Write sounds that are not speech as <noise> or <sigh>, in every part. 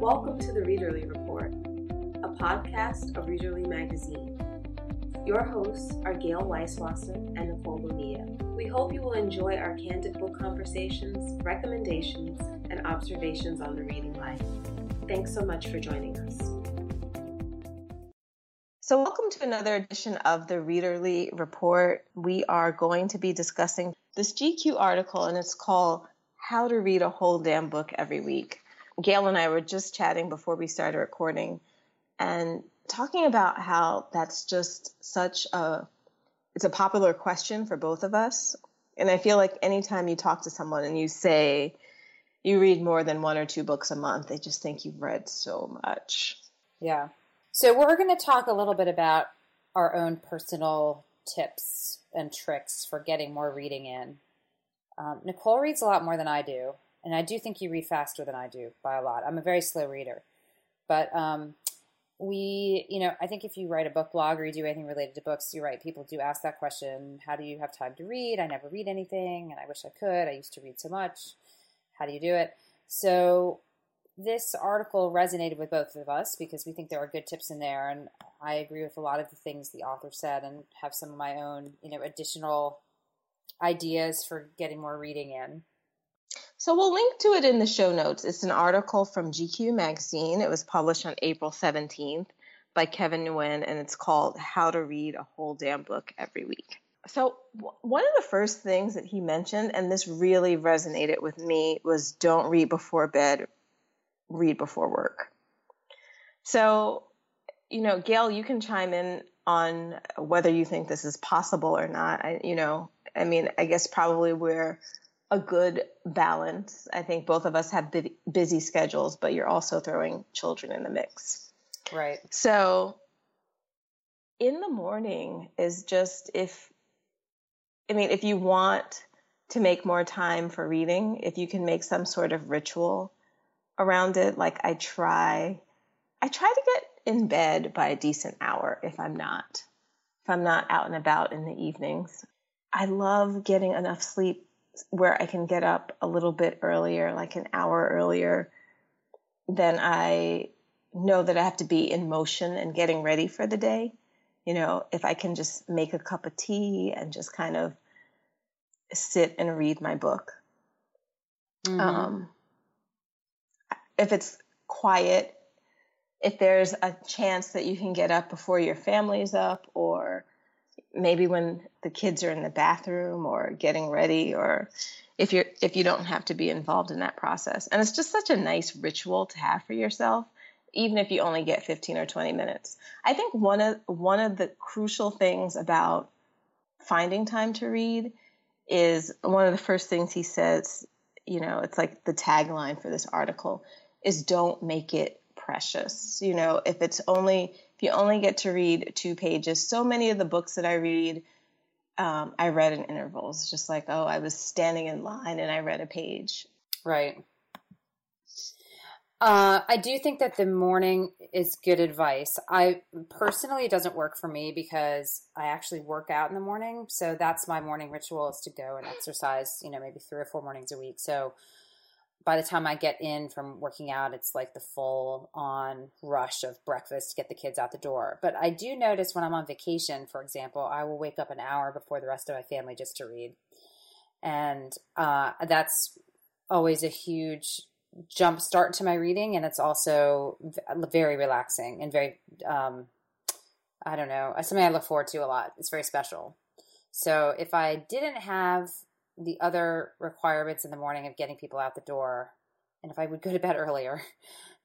Welcome to the Readerly Report, a podcast of Readerly Magazine. Your hosts are Gayle Weiswasser and Nicole Bonia. We hope you will enjoy our candid book conversations, recommendations, and observations on the reading life. Thanks so much for joining us. So, welcome to another edition of the Readerly Report. We are going to be discussing this GQ article, and it's called How to Read a Whole Damn Book Every Week. Gayle and I were just chatting before we started recording and talking about how that's just such a it's a popular question for both of us. And I feel like anytime you talk to someone and you say you read more than one or two books a month, they just think you've read so much. Yeah. So we're going to talk a little bit about our own personal tips and tricks for getting more reading in. Um, Nicole reads a lot more than I do, and I do think you read faster than I do by a lot. I'm a very slow reader, but um, we, you know, I think if you write a book blog or you do anything related to books, you're right. People do ask that question: How do you have time to read? I never read anything, and I wish I could. I used to read so much. How do you do it? So this article resonated with both of us because we think there are good tips in there, and I agree with a lot of the things the author said, and have some of my own, you know, additional ideas for getting more reading in. So we'll link to it in the show notes. It's an article from GQ Magazine. It was published on April 17th by Kevin Nguyen, and it's called How to Read a Whole Damn Book Every Week. So, w- one of the first things that he mentioned, and this really resonated with me, was don't read before bed, read before work. So, you know, Gayle, you can chime in on whether you think this is possible or not. I, you know, I mean, I guess probably we're a good balance. I think both of us have busy schedules, but you're also throwing children in the mix. Right. So in the morning is just if, I mean, if you want to make more time for reading, if you can make some sort of ritual around it, like I try, I try to get in bed by a decent hour if I'm not, if I'm not out and about in the evenings. I love getting enough sleep where I can get up a little bit earlier, like an hour earlier, then I know that I have to be in motion and getting ready for the day. You know, if I can just make a cup of tea and just kind of sit and read my book. Mm-hmm. Um, if it's quiet, if there's a chance that you can get up before your family's up or maybe when the kids are in the bathroom or getting ready or if you're if you don't have to be involved in that process. And it's just such a nice ritual to have for yourself even if you only get 15 or 20 minutes. I think one of one of the crucial things about finding time to read is one of the first things he says you know it's like the tagline for this article is don't make it precious. You know if it's only you only get to read two pages. So many of the books that I read, um, I read in intervals, just like, oh, I was standing in line and I read a page. Right. Uh, I do think that the morning is good advice. I personally, it doesn't work for me because I actually work out in the morning. So that's my morning ritual is to go and exercise, you know, maybe three or four mornings a week. So by the time I get in from working out, it's like the full on rush of breakfast to get the kids out the door. But I do notice when I'm on vacation, for example, I will wake up an hour before the rest of my family just to read. And uh, that's always a huge jump start to my reading. And it's also very relaxing and very, um, I don't know, something I look forward to a lot. It's very special. So if I didn't have the other requirements in the morning of getting people out the door, and if I would go to bed <laughs> earlier,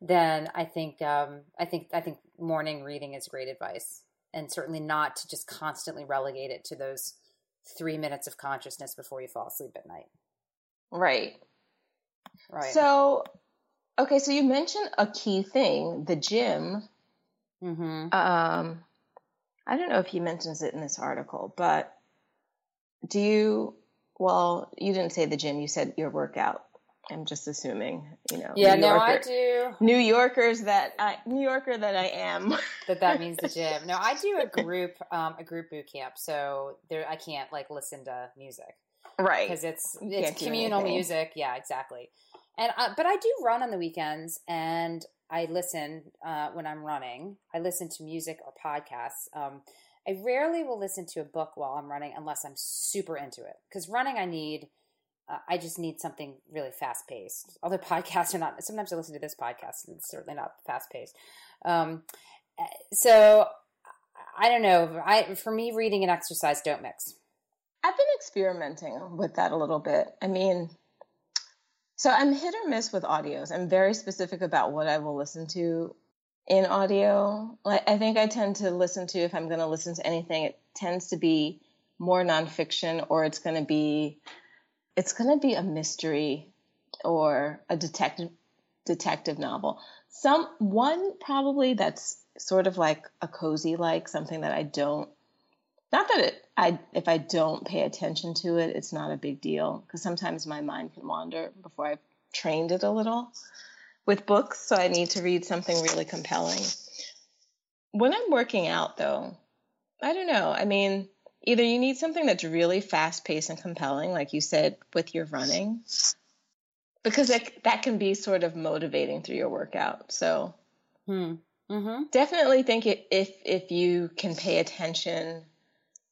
then I think um, I think I think morning reading is great advice, and certainly not to just constantly relegate it to those three minutes of consciousness before you fall asleep at night. Right. Right. So, okay, so you mentioned a key thing, the gym. Mm-hmm. Um, I don't know if he mentions it in this article, but do you well, you didn't say the gym. You said your workout. I'm just assuming, you know. Yeah, New no, Yorker, I do. New Yorkers that I, New Yorker that I am. <laughs> that that means the <laughs> gym. No, I do a group, um, a group boot camp. So there, I can't like listen to music, right? Because it's it's communal music. Yeah, exactly. And I, but I do run on the weekends, and I listen uh, when I'm running. I listen to music or podcasts. Um, I rarely will listen to a book while I'm running unless I'm super into it. Because running, I need, uh, I just need something really fast paced. Other <laughs> podcasts are not. Sometimes I listen to this podcast, and it's certainly not fast paced. Um, eh, so I don't know. I for me, reading and exercise don't mix. I've been experimenting with that a little bit. I mean, so I'm hit or miss with audios. I'm very specific about what I will listen to in audio. Like I think I tend to listen to if I'm going to listen to anything, it tends to be more nonfiction or it's going to be it's going to be a mystery or a detective detective novel. Some one probably that's sort of like a cozy like something that I don't not that it I if I don't pay attention to it, it's not a big deal because sometimes my mind can wander before I've trained it a little with books, so I need to read something really compelling. When I'm working out though, I don't know. I mean, either you need something that's really fast paced and compelling, like you said with your running, because it, that can be sort of motivating through your workout. So, hmm. mm-hmm. definitely think it, if if you can pay attention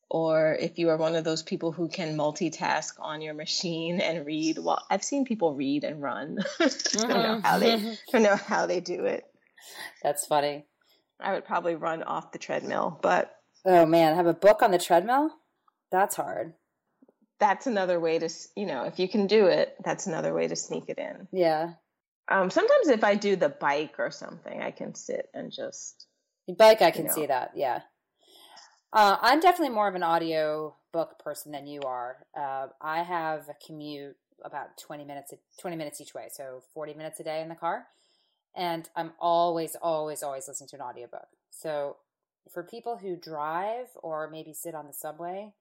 or if you are one of those people who can multitask on your machine and read well i've seen people read and run. Mm-hmm. <laughs> I, don't know how they, I don't know how they do it. That's funny. I would probably run off the treadmill but oh man. Have a book on the treadmill? That's hard. That's another way to you know if you can do it that's another way to sneak it in. Yeah. Um, sometimes if i do the bike or something i can sit and just bike i can you know, see that. Yeah uh, I'm definitely more of an audio book person than you are. Uh, I have a commute about 20 minutes 20 minutes each way, so 40 minutes a day in the car. And I'm always, always, always listening to an audiobook. So for people who drive or maybe sit on the subway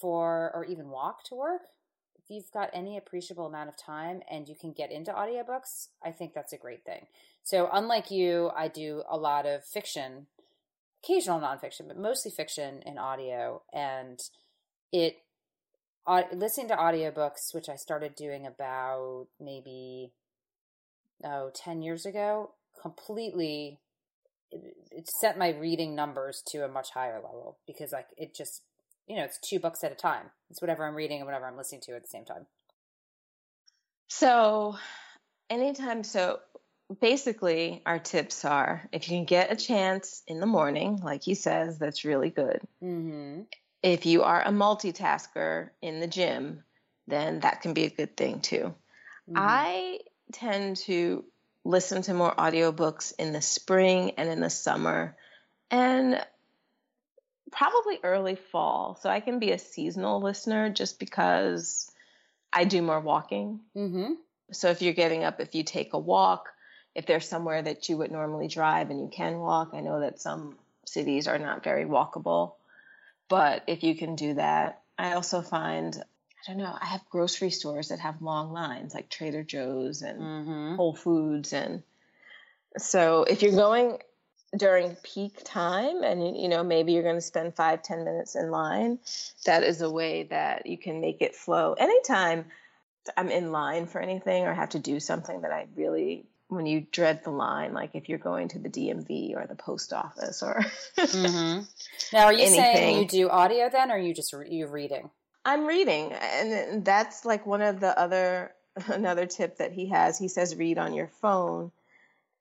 for or even walk to work, if you've got any appreciable amount of time and you can get into audiobooks, I think that's a great thing. So unlike you, I do a lot of fiction occasional nonfiction, but mostly fiction and audio. And it, uh, listening to audiobooks, which I started doing about maybe, oh, 10 years ago, completely, it, it set my reading numbers to a much higher level because like it just, you know, it's two books at a time. It's whatever I'm reading and whatever I'm listening to at the same time. So, anytime, so basically, our tips are if you can get a chance in the morning, like he says, that's really good. Mm-hmm. If you are a multitasker in the gym, then that can be a good thing too. Mm-hmm. I tend to listen to more audiobooks in the spring and in the summer and probably early fall. So I can be a seasonal listener just because I do more walking. Mm-hmm. So if you're getting up, if you take a walk, if there's somewhere that you would normally drive and you can walk. I know that some cities are not very walkable, but if you can do that, I also find I don't know, I have grocery stores that have long lines like Trader Joe's and mm-hmm. Whole Foods and so if you're going during peak time and you know maybe you're going to spend five ten minutes in line that is a way that you can make it flow anytime i'm in line for anything or have to do something that i really when you dread the line, like if you're going to the DMV or the post office or. mm-hmm. Now, are you anything. saying you do audio then, or you just you reading? I'm reading, and that's like one of the other <laughs> another tip that he has. He says read on your phone.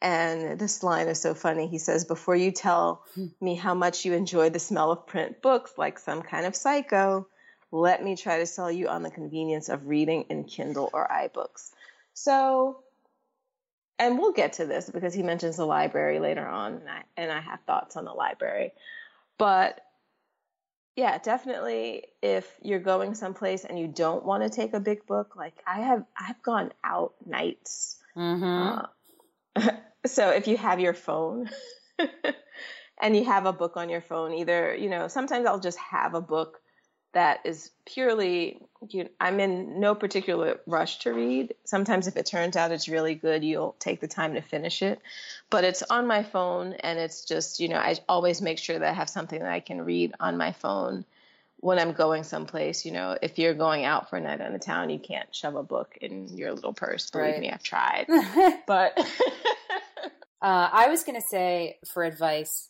And this line is so funny. He says, Before you tell hmm. me how much you enjoy the smell of print books like some kind of psycho, let me try to sell you on the convenience of reading in Kindle or iBooks. So and we'll get to this because he mentions the library later on, and I, and I have thoughts on the library. But yeah, definitely if you're going someplace and you don't want to take a big book, like I have, I've gone out nights. Mm-hmm. Uh, <laughs> so if you have your phone <laughs> and you have a book on your phone, either, you know, sometimes I'll just have a book that is purely you know, I'm in no particular rush to read. Sometimes if it turns out it's really good, you'll take the time to finish it. But it's on my phone and it's just, you know, I always make sure that I have something that I can read on my phone when I'm going someplace, you know, if you're going out for a night on the town, you can't shove a book in your little purse. Believe Right. me, I've tried. <laughs> but <laughs> <laughs> Uh, I was going to say for advice,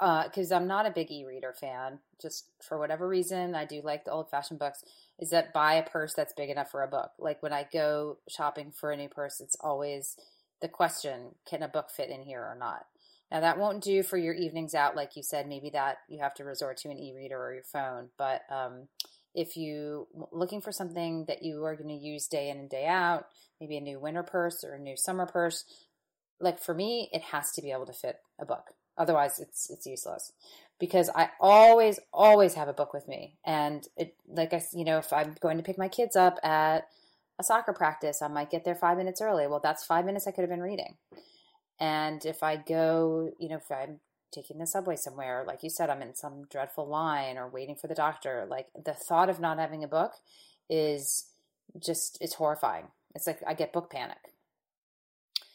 because I'm not a big e-reader fan, just for whatever reason, I do like the old-fashioned books. Is that buy a purse that's big enough for a book? Like when I go shopping for a new purse, it's always the question: Can a book fit in here or not? Now that won't do for your evenings out, like you said. Maybe that you have to resort to an e-reader or your phone. But um, if you looking for something that you are going to use day in and day out, maybe a new winter purse or a new summer purse, like for me, it has to be able to fit a book. Otherwise, it's it's useless. Because I always always have a book with me, and it like I you know if I'm going to pick my kids up at a soccer practice, I might get there five minutes early. Well, that's five minutes I could have been reading. And if I go, you know, if I'm taking the subway somewhere, like you said, I'm in some dreadful line or waiting for the doctor, like the thought of not having a book is just it's horrifying. It's like I get book panic.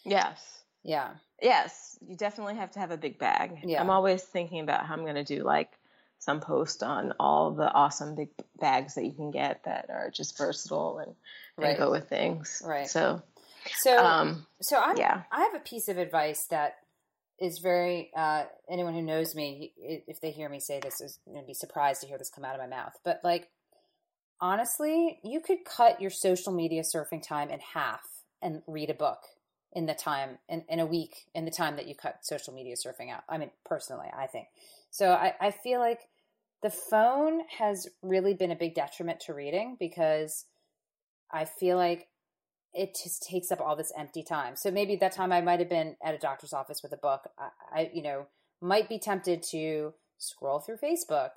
yes. Yeah. Yes, you definitely have to have a big bag. Yeah. I'm always thinking about how I'm going to do like some post on all the awesome big bags that you can get that are just versatile and, and go with things. Right. So, So um, So I'm, Yeah. I have a piece of advice that is very uh, anyone who knows me, if they hear me say this, is going to be surprised to hear this come out of my mouth. But like, honestly, you could cut your social media surfing time in half and read a book in the time in, in a week in the time that you cut social media surfing out. I mean, personally, I think so. I, I feel like the phone has really been a big detriment to reading because I feel like it just takes up all this empty time. So maybe that time I might have been at a doctor's office with a book. I, I you know, might be tempted to scroll through Facebook,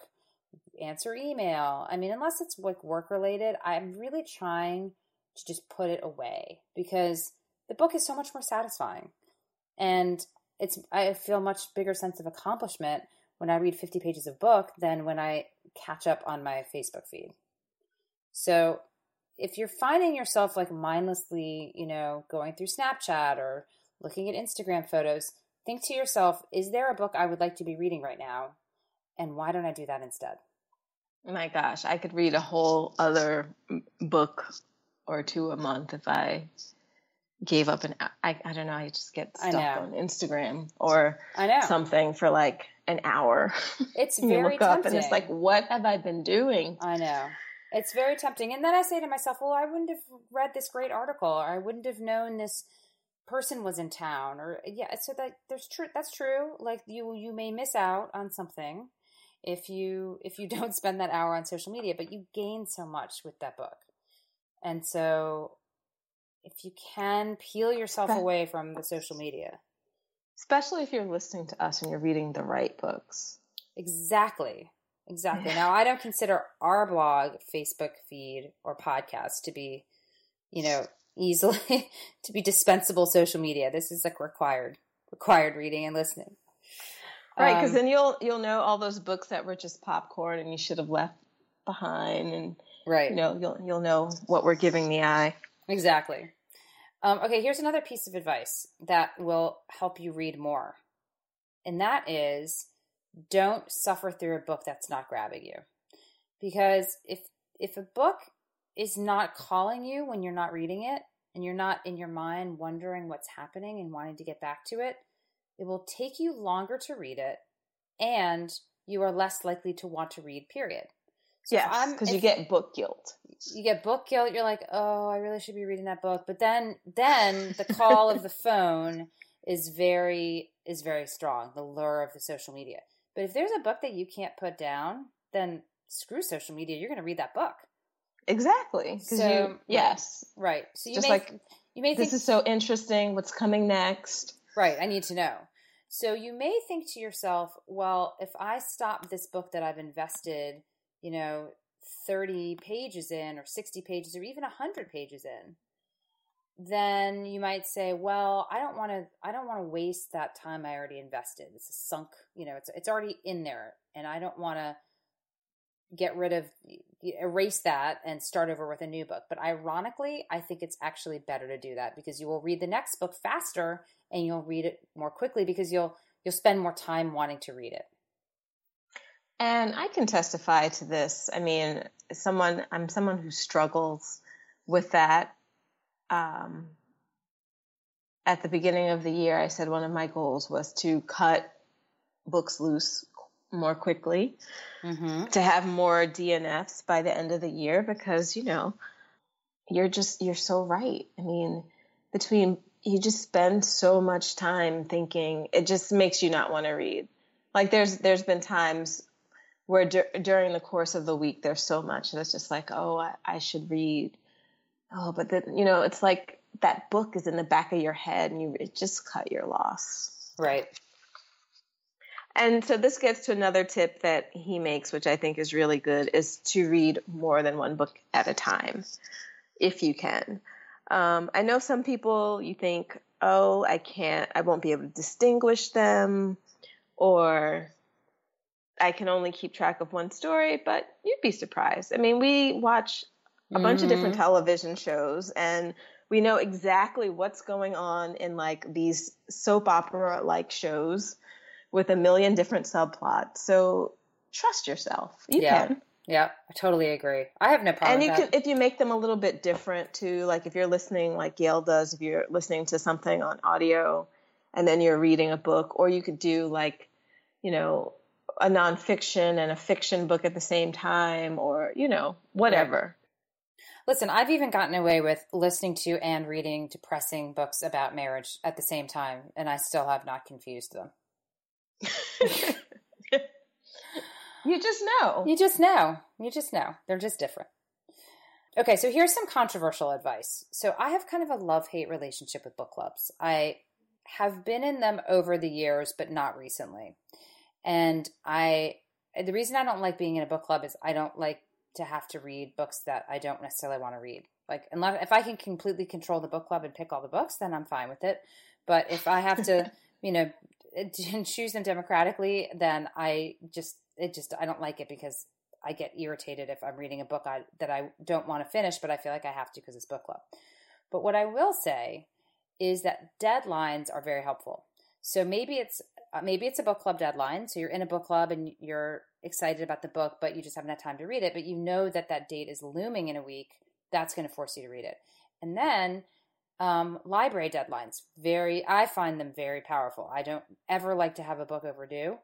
answer email. I mean, unless it's like work related, I'm really trying to just put it away because the book is so much more satisfying. And it's I feel much bigger sense of accomplishment when I read 50 pages of book than when I catch up on my Facebook feed. So if you're finding yourself like mindlessly, you know, going through Snapchat or looking at Instagram photos, think to yourself, is there a book I would like to be reading right now? And why don't I do that instead? my gosh, I could read a whole other book or two a month if I gave up an I, I don't know, I just get stuck on Instagram or I know. something for like an hour. <laughs> it's you very look up and it's like, what have I been doing? I know. It's very tempting. And then I say to myself, well, I wouldn't have read this great article or I wouldn't have known this person was in town or yeah, so that there's true that's true. Like you you may miss out on something if you if you <laughs> don't spend that hour on social media, but you gain so much with that book. And so if you can peel yourself away from the social media. Especially if you're listening to us and you're reading the right books. Exactly. Exactly. Now, I don't consider our blog, Facebook feed, or podcast to be, you know, easily <laughs> to be dispensable social media. This is like required, required reading and listening. Right, because Um, then you'll you'll know all those books that were just popcorn and you should have left behind and right. you know, you'll you'll know what we're giving the eye. Exactly. Um, okay, here's another piece of advice that will help you read more. And that is don't suffer through a book that's not grabbing you. Because if if a book is not calling you when you're not reading it and you're not in your mind wondering what's happening and wanting to get back to it, it will take you longer to read it and you are less likely to want to read period. Yes, I'm- because you get book guilt. you get book guilt you're like oh i really should be reading that book but then then the call of the <laughs> phone is very is very strong the lure of the social media but if there's a book that you can't put down then screw social media you're going to read that book Exactly. Because So- you yes. right so you Just may like, you may This think is so interesting. What's coming next? Right, I need to know. So you may think to yourself, well, if I stop this book that I've invested, you know, 30 pages in or 60 pages or even 100 pages in, then you might say, well, I don't want to I don't want to waste that time I already invested. It's a sunk, you know, it's it's already in there and I don't want to get rid of erase that and start over with a new book. But ironically, I think it's actually better to do that because you will read the next book faster and you'll read it more quickly because you'll you'll spend more time wanting to read it. And I can testify to this. I mean, someone I'm someone who struggles with that. Um, at the beginning of the year, I said one of my goals was to cut books loose more quickly, mm-hmm. to have more DNFs by the end of the year because, you know, you're just, you're so right. I mean, between, you just spend so much time thinking, it just makes you not want to read. Like there's, there's been times where dur- during the course of the week, there's so much that's just like, oh, I, I should read. Oh, but then, you know, it's like that book is in the back of your head and you just cut your loss. Right. And so this gets to another tip that he makes, which I think is really good, is to read more than one book at a time, if you can. Um, I know some people you think, oh, I can't, I won't be able to distinguish them, or I can only keep track of one story, but you'd be surprised. I mean, we watch a mm-hmm. bunch of different mm-hmm. television shows and we know exactly what's going on in like these soap opera like shows with a million different subplots. So trust yourself. You yeah. can. Yeah, I totally agree. I have no problem. And you can, if you make them a little bit different too, like if you're listening, like Gayle does, if you're listening to something on audio, and then you're reading a book, or you could do like, you know, a nonfiction and a fiction book at the same time, or you know, whatever. Listen, I've even gotten away with listening to and reading depressing books about marriage at the same time, and I still have not confused them. <laughs> you just know. You just know. You just know. They're just different. Okay, so here's some controversial advice. So I have kind of a love hate relationship with book clubs. I have been in them over the years, but not recently. And I, the reason I don't like being in a book club is I don't like to have to read books that I don't necessarily want to read. Like, unless if I can completely control the book club and pick all the books, then I'm fine with it. But if I have to, <laughs> you know, <laughs> choose them democratically, then I just it just I don't like it because I get irritated if I'm reading a book I, that I don't want to finish, but I feel like I have to because it's book club. But what I will say is that deadlines are very helpful. So maybe it's maybe it's a book club deadline. So you're in a book club and you're excited about the book, but you just haven't had time to read it. But you know that that date is looming in a week. That's going to force you to read it. And then um, library deadlines, very, I find them very powerful. I don't ever like to have a book overdue.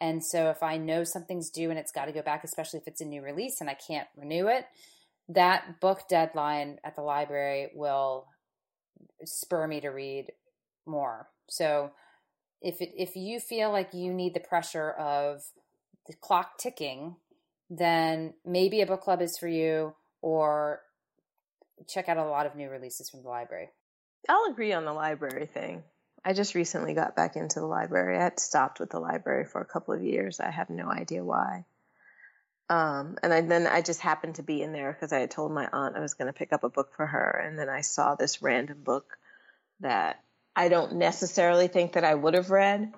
And so if I know something's due and it's got to go back, especially if it's a new release and I can't renew it, that book deadline at the library will spur me to read more. So if it, if you feel like you need the pressure of the clock ticking, then maybe a book club is for you or check out a lot of new releases from the library. I'll agree on the library thing. I just recently got back into the library. I had stopped with the library for a couple of years. I have no idea why. Um, and I, then I just happened to be in there because I had told my aunt I was going to pick up a book for her, and then I saw this random book that I don't necessarily think that I would have read,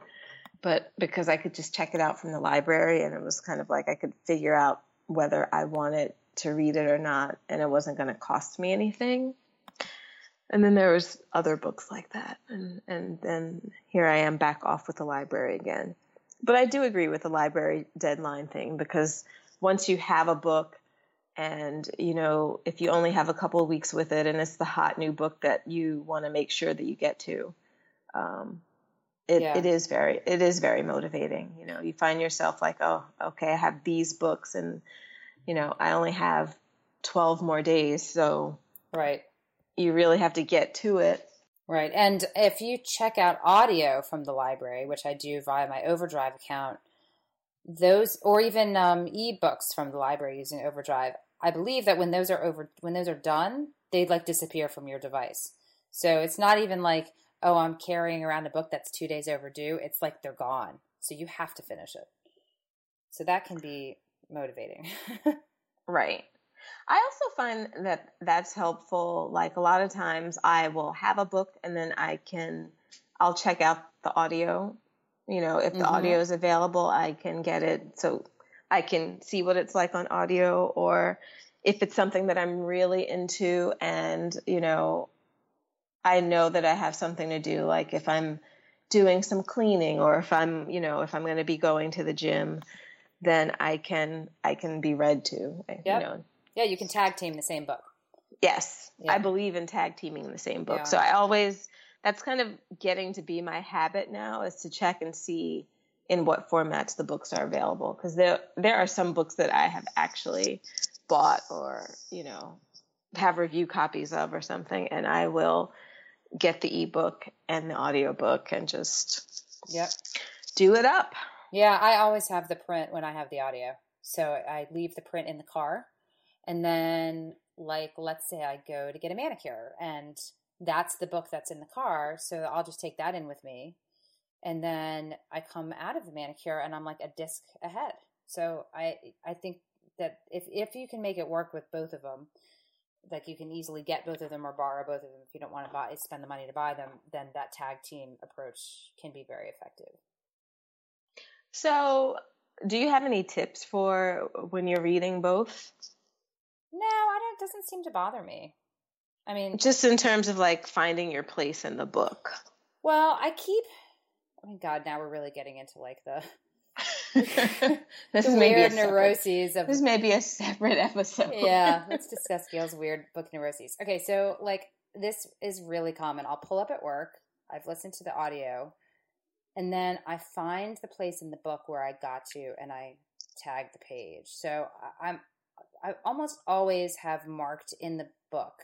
but because I could just check it out from the library, and it was kind of like I could figure out whether I wanted to read it or not, and it wasn't going to cost me anything. And then there was other books like that, and and then here I am back off with the library again. But I do agree with the library deadline thing because once you have a book, and you know if you only have a couple of weeks with it, and it's the hot new book that you want to make sure that you get to, um, it, yeah. it is very it is very motivating. You know, you find yourself like, oh, okay, I have these books, and you know, I only have 12 more days. So, right. You really have to get to it. Right. And if you check out audio from the library, which I do via my Overdrive account, those, or even um, ebooks from the library using Overdrive, I believe that when those are over, when those are done, they like disappear from your device. So it's not even like, oh, I'm carrying around a book that's two days overdue. It's like they're gone. So you have to finish it. So that can be motivating. <laughs> right. I also find that that's helpful. Like a lot of times I will have a book and then I can, I'll check out the audio. You know, if the mm-hmm. audio is available, I can get it so I can see what it's like on audio or if it's something that I'm really into and, you know, I know that I have something to do, like if I'm doing some cleaning or if I'm, you know, if I'm going to be going to the gym, then I can I can be read to. Yep. You know. Yeah, you can tag team the same book. Yes, Yeah. I believe in tag teaming the same book. Yeah. So I always that's kind of getting to be my habit now is to check and see in what formats the books are available because there there are some books that I have actually bought or you know have review copies of or something and I will get the ebook and the audiobook and just Yep. do it up. Yeah, I always have the print when I have the audio. So I leave the print in the car. And then, like, let's say I go to get a manicure and that's the book that's in the car. So I'll just take that in with me. And then I come out of the manicure and I'm like a disc ahead. So I I think that if if you can make it work with both of them, like you can easily get both of them or borrow both of them if you don't want to buy spend the money to buy them, then that tag team approach can be very effective. So, do you have any tips for when you're reading both? No, I don't. It doesn't seem to bother me. I mean, Just in terms of like finding your place in the book. well, I keep. Oh my God! Now we're really getting into like the, <laughs> this the may be a weird separate- neuroses of. This may be a separate episode. yeah, <laughs> let's discuss Gayle's weird book neuroses. Okay, so like this is really common. I'll pull up at work. I've listened to the audio, and then I find the place in the book where I got to, and I tag the page. So I- I'm. I almost always have marked in the book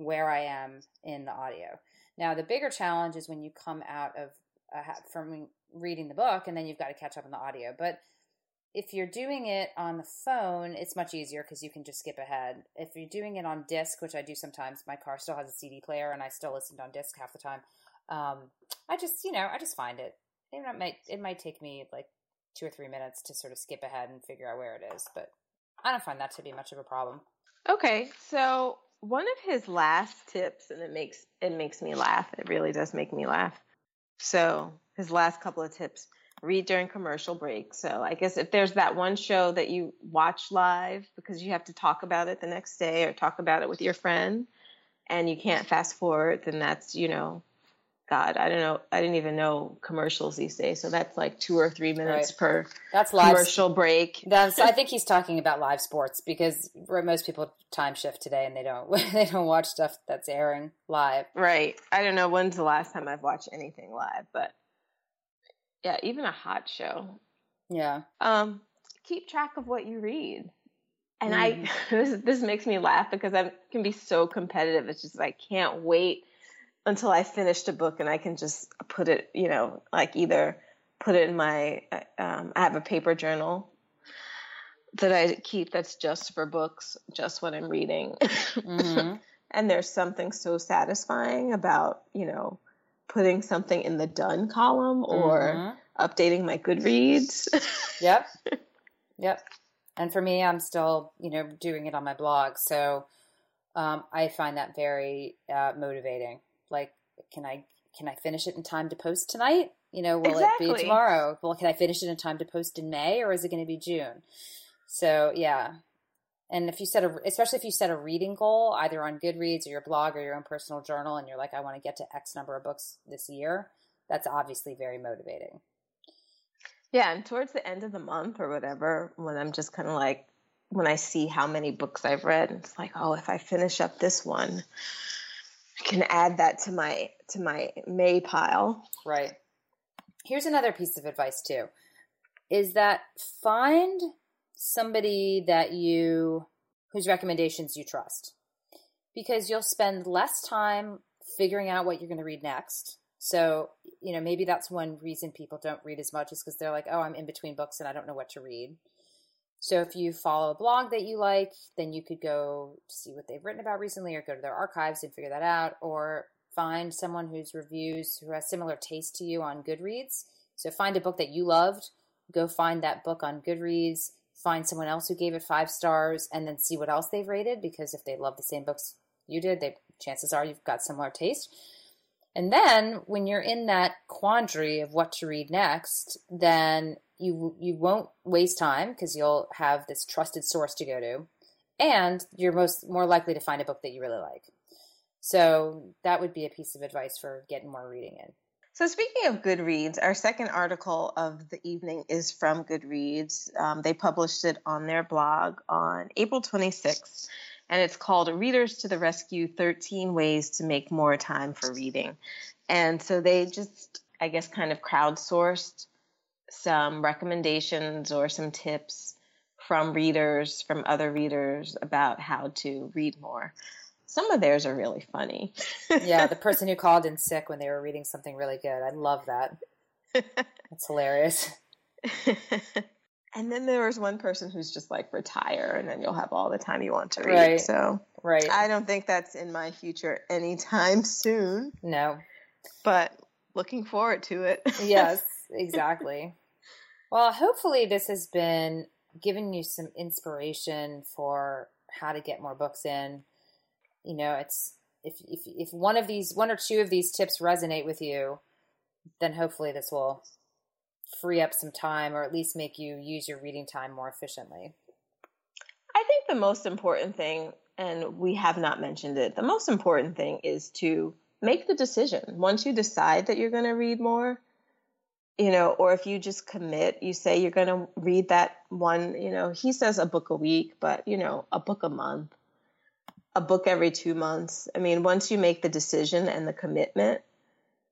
where I am in the audio. Now, the bigger challenge is when you come out of uh, from reading the book and then you've got to catch up on the audio. But if you're doing it on the phone, it's much easier because you can just skip ahead. If you're doing it on disc, which I do sometimes, my car still has a CD player and I still listen on disc half the time. Um, I just, you know, I just find it. It might, it might take me like two or three minutes to sort of skip ahead and figure out where it is, but I don't find that to be much of a problem. Okay, so one of his last tips, and it makes it makes me laugh. It really does make me laugh. So his last couple of tips: read during commercial breaks. So I guess if there's that one show that you watch live because you have to talk about it the next day or talk about it with your friend, and you can't fast forward, then that's you know, God, I don't know. I didn't even know commercials these days. So that's like two or three minutes Right. per That's live. commercial break. That's, I <laughs> think he's talking about live sports because most people time shift today and they don't <laughs> they don't watch stuff that's airing live. Right. I don't know when's the last time I've watched anything live, but yeah, even a hot show. Yeah, Um, keep track of what you read. And Mhm. I <laughs> this this makes me laugh because I can be so competitive. It's just I can't wait until I finish the book and I can just put it, you know, like either put it in my um, I have a paper journal that I keep that's just for books, just what I'm reading. hmm <laughs> And there's something so satisfying about, you know, putting something in the done column or Mhm. updating my Goodreads. <laughs> Yep. Yep. And for me, I'm still, you know, doing it on my blog. So um, I find that very uh, motivating. Like, can I can I finish it in time to post tonight? You know, will it be tomorrow? Well, can I finish it in time to post in May, or is it going to be June? So yeah. And if you set a, especially if you set a reading goal, either on Goodreads or your blog or your own personal journal, and you're like, I want to get to X number of books this year, that's obviously very motivating. yeah, and towards the end of the month or whatever, when I'm just kind of like, when I see how many books I've read, it's like, oh, if I finish up this one, can add that to my to my May pile. Right. Here's another piece of advice too. Is that find somebody that you whose recommendations you trust. Because you'll spend less time figuring out what you're going to read next. So, you know, maybe that's one reason people don't read as much is because they're like, oh, I'm in between books and I don't know what to read. So if you follow a blog that you like, then you could go see what they've written about recently or go to their archives and figure that out or find someone whose reviews who has similar taste to you on Goodreads. So find a book that you loved, go find that book on Goodreads, find someone else who gave it 5 stars and then see what else they've rated because if they love the same books you did, they chances are you've got similar taste. And then when you're in that quandary of what to read next, then you you won't waste time because you'll have this trusted source to go to, and you're most more likely to find a book that you really like. So that would be a piece of advice for getting more reading in. So, speaking of Goodreads, our second article of the evening is from Goodreads. Um, they published it on their blog on April 26th, and it's called Readers to the Rescue 13 Ways to Make More Time for Reading. And so they just, I guess, kind of crowdsourced some recommendations or some tips from readers, from other readers about how to read more. Some of theirs are really funny. yeah, the <laughs> person who called in sick when they were reading something really good. I love that. That's hilarious. <laughs> and then there was one person who's just like retire and then you'll have all the time you want to read. Right. So right. I don't think that's in my future anytime soon. No. But looking forward to it. yes, <laughs> exactly. Well, hopefully this has been giving you some inspiration for how to get more books in you know, it's if if if one of these one or two of these tips resonate with you, then hopefully this will free up some time or at least make you use your reading time more efficiently. I think the most important thing and we have not mentioned it. The most important thing is to make the decision. Once you decide that you're going to read more, you know, or if you just commit, you say you're going to read that one, you know, he says a book a week, but, you know, a book a month a book every two months. I mean, once you make the decision and the commitment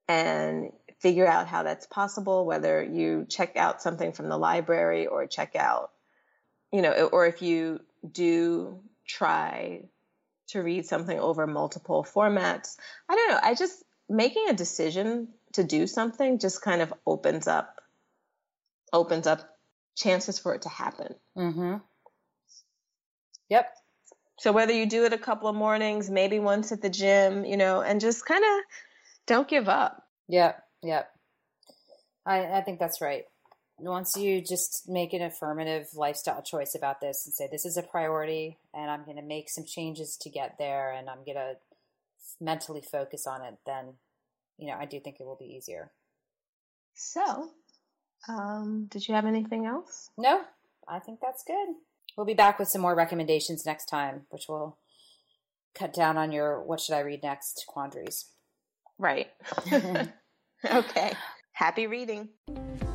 and figure out how that's possible, whether you check out something from the library or check out, you know, or if you do try to read something over multiple formats, I don't know. I just making a decision to do something just kind of opens up opens up chances for it to happen. Mm-hmm. Yep. So whether you do it a couple of mornings, maybe once at the gym, you know, and just kind of don't give up. Yep, yep. I, I think that's right. Once you just make an affirmative lifestyle choice about this and say, this is a priority and I'm going to make some changes to get there and I'm going to mentally focus on it, then, you know, I do think it will be easier. So, um, did you have anything else? No, I think that's good. We'll be back with some more recommendations next time, which will cut down on your what should I read next quandaries. Right. <laughs> okay. Happy reading.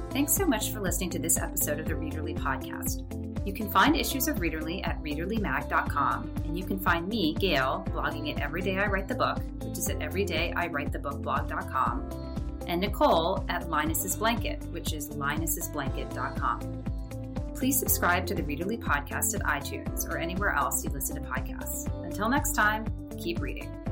Thanks so much for listening to this episode of the Readerly podcast. You can find issues of Readerly at readerlymag.com, and you can find me, Gayle, blogging at Everyday I Write the Book, which is at everydayIwritethebookblog.com, and Nicole at Linus's Blanket, which is linus'sblanket.com. Please subscribe to the Readerly podcast at iTunes or anywhere else you listen to podcasts. Until next time, keep reading.